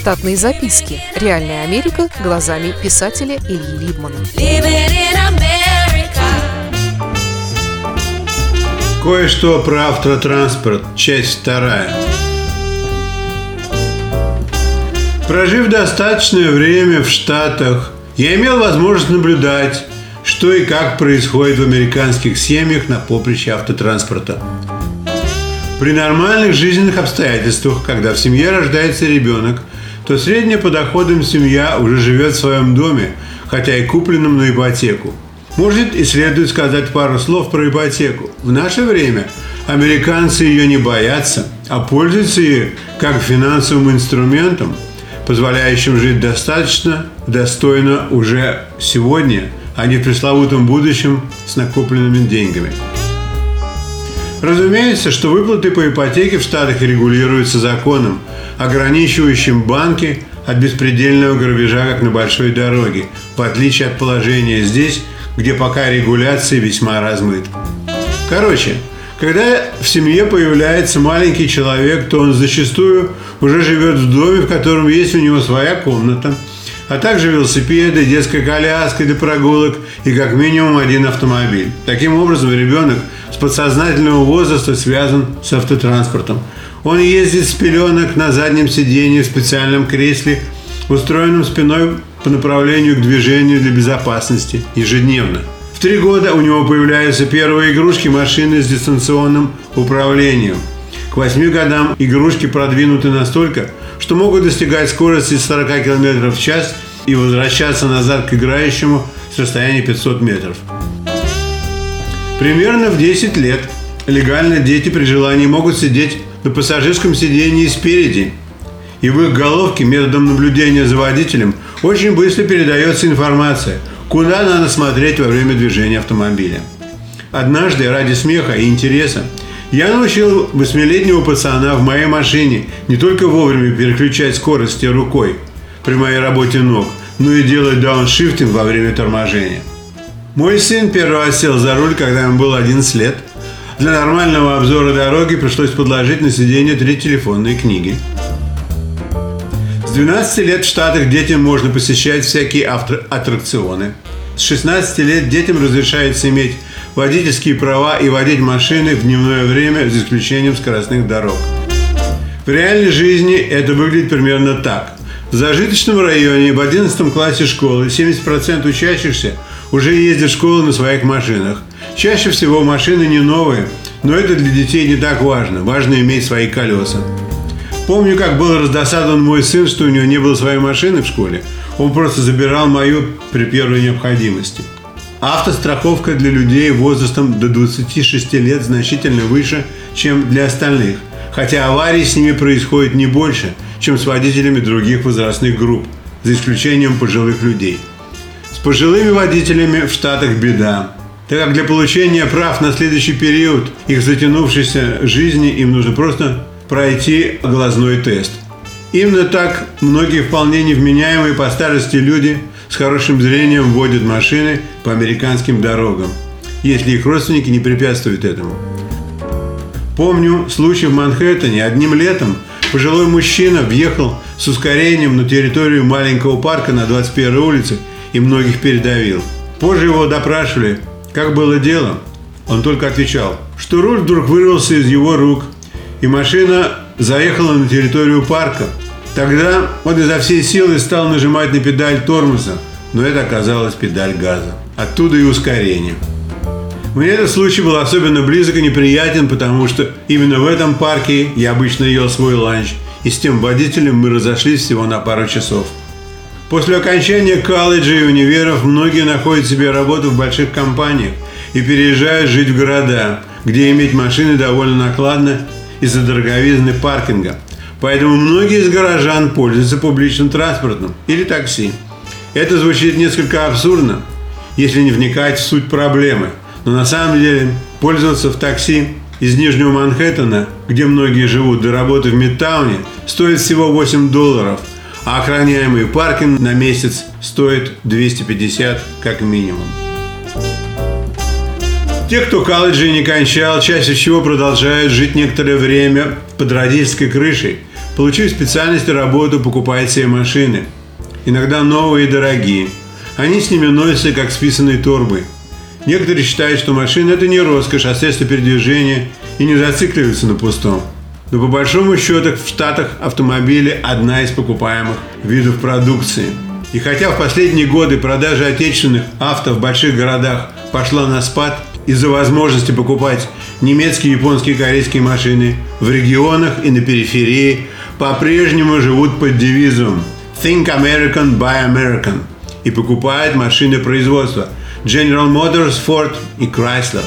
Штатные записки. Реальная Америка глазами писателя Ильи Либмана. Кое-что про автотранспорт. Часть вторая. Прожив достаточное время в Штатах, я имел возможность наблюдать, что и как происходит в американских семьях на поприще автотранспорта. При нормальных жизненных обстоятельствах, когда в семье рождается ребенок, то средняя по доходам семья уже живет в своем доме, хотя и купленном на ипотеку. Может и следует сказать пару слов про ипотеку. В наше время американцы ее не боятся, а пользуются ей как финансовым инструментом, позволяющим жить достаточно достойно уже сегодня, а не в пресловутом будущем с накопленными деньгами. Разумеется, что выплаты по ипотеке в Штатах регулируются законом, ограничивающим банки от беспредельного грабежа, как на большой дороге, в отличие от положения здесь, где пока регуляции весьма размыт. Короче, когда в семье появляется маленький человек, то он зачастую уже живет в доме, в котором есть у него своя комната, а также велосипеды, детская коляска для прогулок и как минимум один автомобиль. Таким образом, ребенок – с подсознательного возраста связан с автотранспортом. Он ездит с пеленок на заднем сиденье в специальном кресле, устроенном спиной по направлению к движению для безопасности ежедневно. В три года у него появляются первые игрушки машины с дистанционным управлением. К восьми годам игрушки продвинуты настолько, что могут достигать скорости 40 км в час и возвращаться назад к играющему с расстояния 500 метров. Примерно в 10 лет легально дети при желании могут сидеть на пассажирском сидении спереди. И в их головке методом наблюдения за водителем очень быстро передается информация, куда надо смотреть во время движения автомобиля. Однажды ради смеха и интереса я научил восьмилетнего пацана в моей машине не только вовремя переключать скорости рукой при моей работе ног, но и делать дауншифтинг во время торможения. Мой сын первый сел за руль, когда ему было 11 лет. Для нормального обзора дороги пришлось подложить на сиденье три телефонные книги. С 12 лет в Штатах детям можно посещать всякие аттракционы. С 16 лет детям разрешается иметь водительские права и водить машины в дневное время, за исключением скоростных дорог. В реальной жизни это выглядит примерно так. В зажиточном районе в 11 классе школы 70% учащихся – уже ездят в школу на своих машинах. Чаще всего машины не новые, но это для детей не так важно. Важно иметь свои колеса. Помню, как был раздосадан мой сын, что у него не было своей машины в школе. Он просто забирал мою при первой необходимости. Автостраховка для людей возрастом до 26 лет значительно выше, чем для остальных, хотя аварий с ними происходит не больше, чем с водителями других возрастных групп, за исключением пожилых людей – пожилыми водителями в Штатах беда, так как для получения прав на следующий период их затянувшейся жизни им нужно просто пройти глазной тест. Именно так многие вполне невменяемые по старости люди с хорошим зрением водят машины по американским дорогам, если их родственники не препятствуют этому. Помню случай в Манхэттене. Одним летом пожилой мужчина въехал с ускорением на территорию маленького парка на 21 улице и многих передавил. Позже его допрашивали, как было дело. Он только отвечал, что руль вдруг вырвался из его рук, и машина заехала на территорию парка. Тогда он изо всей силы стал нажимать на педаль тормоза, но это оказалась педаль газа. Оттуда и ускорение. Мне этот случай был особенно близок и неприятен, потому что именно в этом парке я обычно ел свой ланч, и с тем водителем мы разошлись всего на пару часов. После окончания колледжа и универов многие находят себе работу в больших компаниях и переезжают жить в города, где иметь машины довольно накладно из-за дороговизны паркинга. Поэтому многие из горожан пользуются публичным транспортом или такси. Это звучит несколько абсурдно, если не вникать в суть проблемы. Но на самом деле пользоваться в такси из Нижнего Манхэттена, где многие живут, до работы в Мидтауне, стоит всего 8 долларов – а охраняемый паркинг на месяц стоит 250 как минимум. Те, кто колледжи не кончал, чаще всего продолжают жить некоторое время под родительской крышей, получив специальность и работу, покупает себе машины. Иногда новые и дорогие. Они с ними носятся, как списанные торбы. Некоторые считают, что машина – это не роскошь, а средство передвижения и не зацикливаются на пустом. Но по большому счету в Штатах автомобили – одна из покупаемых видов продукции. И хотя в последние годы продажа отечественных авто в больших городах пошла на спад из-за возможности покупать немецкие, японские, корейские машины, в регионах и на периферии по-прежнему живут под девизом Think American, Buy American и покупают машины производства General Motors, Ford и Chrysler.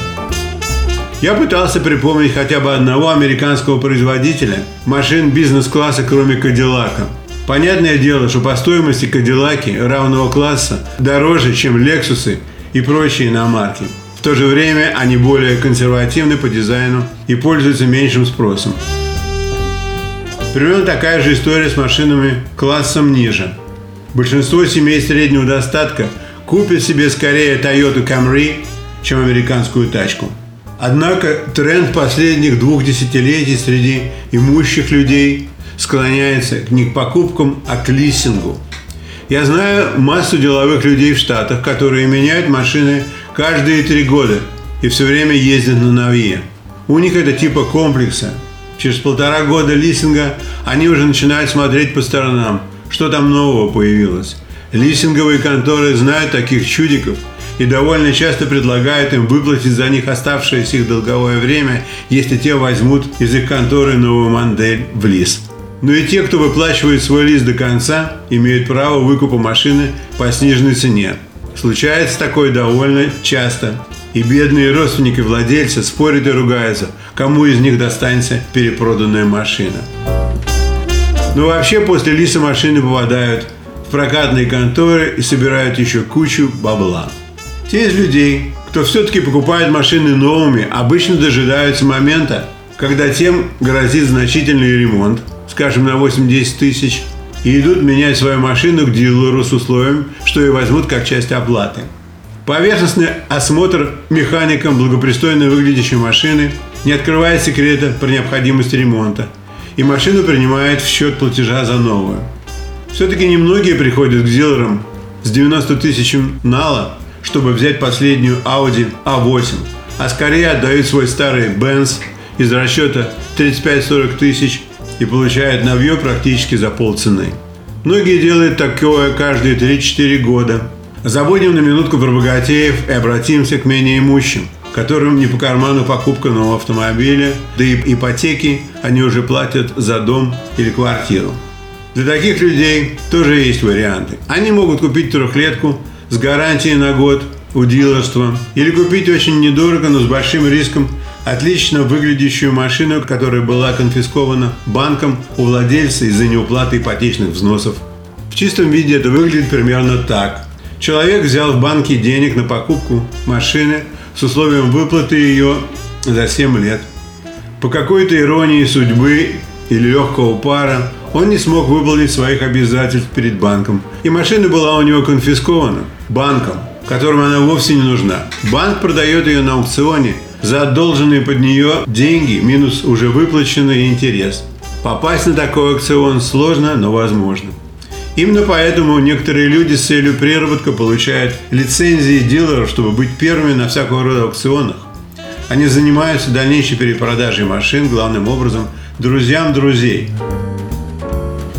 Я пытался припомнить хотя бы одного американского производителя машин бизнес-класса, кроме Кадиллака. Понятное дело, что по стоимости Кадиллаки равного класса дороже, чем Лексусы и прочие иномарки. В то же время они более консервативны по дизайну и пользуются меньшим спросом. Примерно такая же история с машинами классом ниже. Большинство семей среднего достатка купят себе скорее Toyota Camry, чем американскую тачку – Однако тренд последних двух десятилетий среди имущих людей склоняется не к покупкам, а к лизингу. Я знаю массу деловых людей в Штатах, которые меняют машины каждые три года и все время ездят на новье. У них это типа комплекса. Через полтора года лизинга они уже начинают смотреть по сторонам, что там нового появилось. Лизинговые конторы знают таких чудиков – и довольно часто предлагают им выплатить за них оставшееся их долговое время, если те возьмут из их конторы новую модель в лист. Но и те, кто выплачивает свой лист до конца, имеют право выкупа машины по сниженной цене. Случается такое довольно часто. И бедные родственники владельца спорят и ругаются, кому из них достанется перепроданная машина. Но вообще после лиса машины попадают в прокатные конторы и собирают еще кучу бабла. Те из людей, кто все-таки покупает машины новыми, обычно дожидаются момента, когда тем грозит значительный ремонт, скажем, на 8-10 тысяч, и идут менять свою машину к дилеру с условием, что ее возьмут как часть оплаты. Поверхностный осмотр механиком благопристойно выглядящей машины не открывает секрета при необходимости ремонта, и машину принимает в счет платежа за новую. Все-таки немногие приходят к дилерам с 90 тысяч нала чтобы взять последнюю Audi A8, а скорее отдают свой старый Benz из расчета 35-40 тысяч и получают новье практически за полцены. Многие делают такое каждые 3-4 года. Забудем на минутку про богатеев и обратимся к менее имущим, которым не по карману покупка нового автомобиля, да и ипотеки они уже платят за дом или квартиру. Для таких людей тоже есть варианты. Они могут купить трехлетку с гарантией на год у дилерства. Или купить очень недорого, но с большим риском отлично выглядящую машину, которая была конфискована банком у владельца из-за неуплаты ипотечных взносов. В чистом виде это выглядит примерно так. Человек взял в банке денег на покупку машины с условием выплаты ее за 7 лет. По какой-то иронии судьбы или легкого пара он не смог выполнить своих обязательств перед банком. И машина была у него конфискована банком, которому она вовсе не нужна. Банк продает ее на аукционе за одолженные под нее деньги минус уже выплаченный интерес. Попасть на такой аукцион сложно, но возможно. Именно поэтому некоторые люди с целью приработка получают лицензии дилеров, чтобы быть первыми на всякого рода аукционах. Они занимаются дальнейшей перепродажей машин, главным образом, друзьям друзей.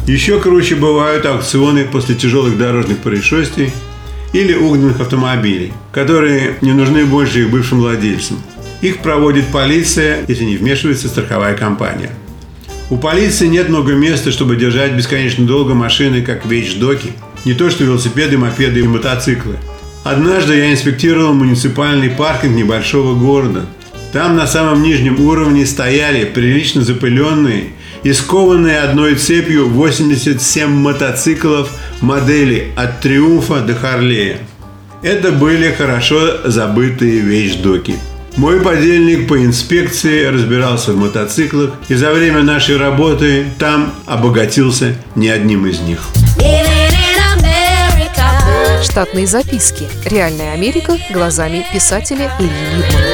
Еще круче бывают аукционы после тяжелых дорожных происшествий или угнанных автомобилей, которые не нужны больше их бывшим владельцам. Их проводит полиция, если не вмешивается страховая компания. У полиции нет много места, чтобы держать бесконечно долго машины, как вещдоки. Не то что велосипеды, мопеды и мотоциклы. Однажды я инспектировал муниципальный паркинг небольшого города. Там на самом нижнем уровне стояли прилично запыленные и скованные одной цепью 87 мотоциклов модели от Триумфа до Харлея. Это были хорошо забытые вещдоки. Мой подельник по инспекции разбирался в мотоциклах и за время нашей работы там обогатился не одним из них. Штатные записки. Реальная Америка глазами писателя Ильи Либмана.